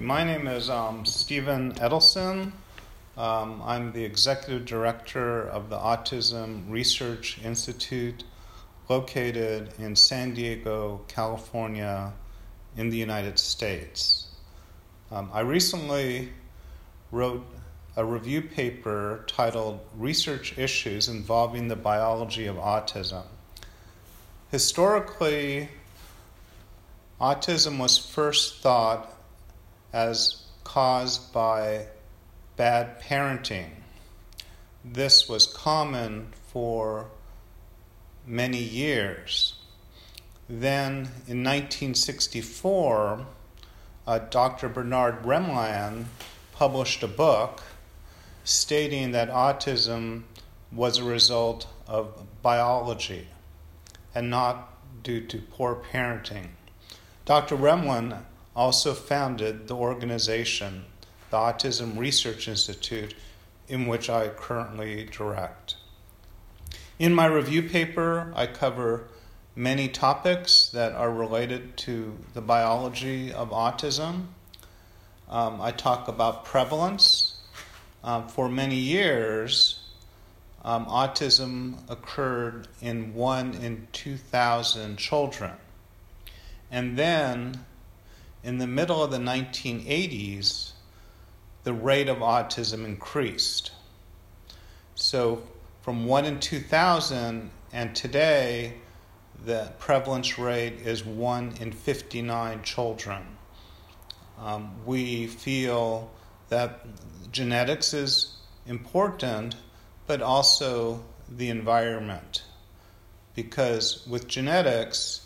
My name is um, Stephen Edelson. Um, I'm the executive director of the Autism Research Institute located in San Diego, California, in the United States. Um, I recently wrote a review paper titled Research Issues Involving the Biology of Autism. Historically, autism was first thought as caused by bad parenting. This was common for many years. Then in 1964, uh, Dr. Bernard Rimland published a book stating that autism was a result of biology and not due to poor parenting. Dr. Rimland also founded the organization, the Autism Research Institute, in which I currently direct. In my review paper, I cover many topics that are related to the biology of autism. Um, I talk about prevalence. Um, for many years, um, autism occurred in one in 2,000 children. And then in the middle of the 1980s, the rate of autism increased. So, from 1 in 2000, and today, the prevalence rate is 1 in 59 children. Um, we feel that genetics is important, but also the environment. Because with genetics,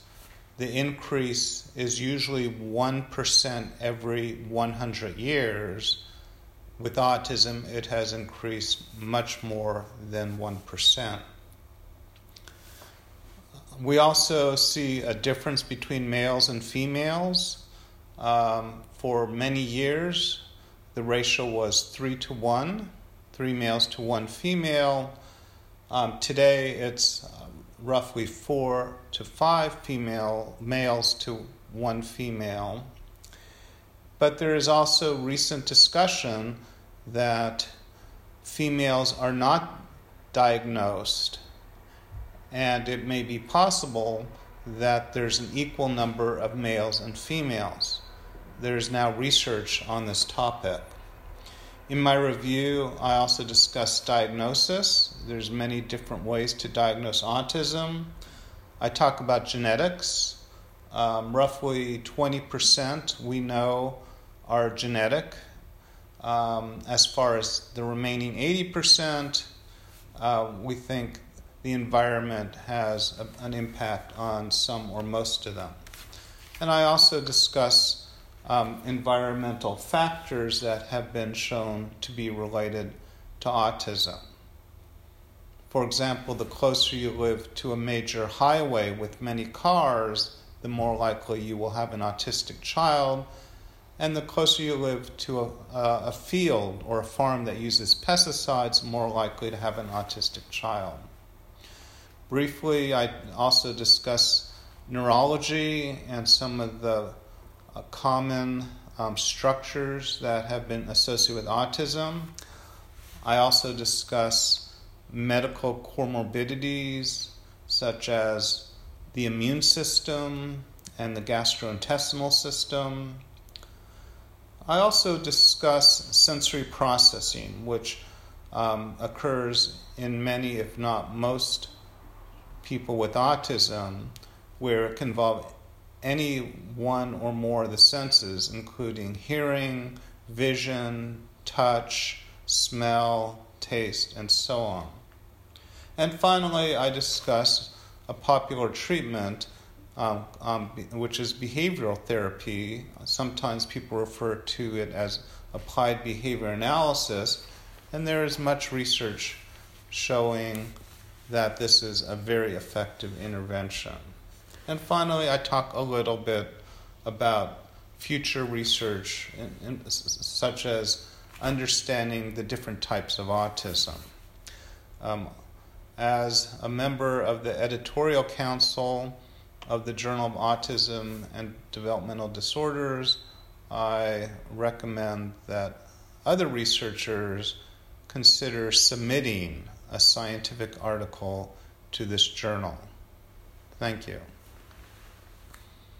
the increase is usually 1% every 100 years. With autism, it has increased much more than 1%. We also see a difference between males and females. Um, for many years, the ratio was 3 to 1, 3 males to 1 female. Um, today, it's roughly four to five female males to one female. But there is also recent discussion that females are not diagnosed, and it may be possible that there's an equal number of males and females. There is now research on this topic. In my review, I also discuss diagnosis. There's many different ways to diagnose autism. I talk about genetics. Um, roughly 20% we know are genetic. Um, as far as the remaining 80%, uh, we think the environment has a, an impact on some or most of them. And I also discuss um, environmental factors that have been shown to be related to autism. For example, the closer you live to a major highway with many cars, the more likely you will have an autistic child. And the closer you live to a, a field or a farm that uses pesticides, more likely to have an autistic child. Briefly, I also discuss neurology and some of the uh, common um, structures that have been associated with autism. I also discuss medical comorbidities such as the immune system and the gastrointestinal system. I also discuss sensory processing, which um, occurs in many, if not most, people with autism, where it can involve any one or more of the senses, including hearing, vision, touch, smell, taste, and so on. And finally, I discuss a popular treatment, um, um, which is behavioral therapy. Sometimes people refer to it as applied behavior analysis, and there is much research showing that this is a very effective intervention. And finally, I talk a little bit about future research, in, in, such as understanding the different types of autism. Um, as a member of the editorial council of the Journal of Autism and Developmental Disorders, I recommend that other researchers consider submitting a scientific article to this journal. Thank you.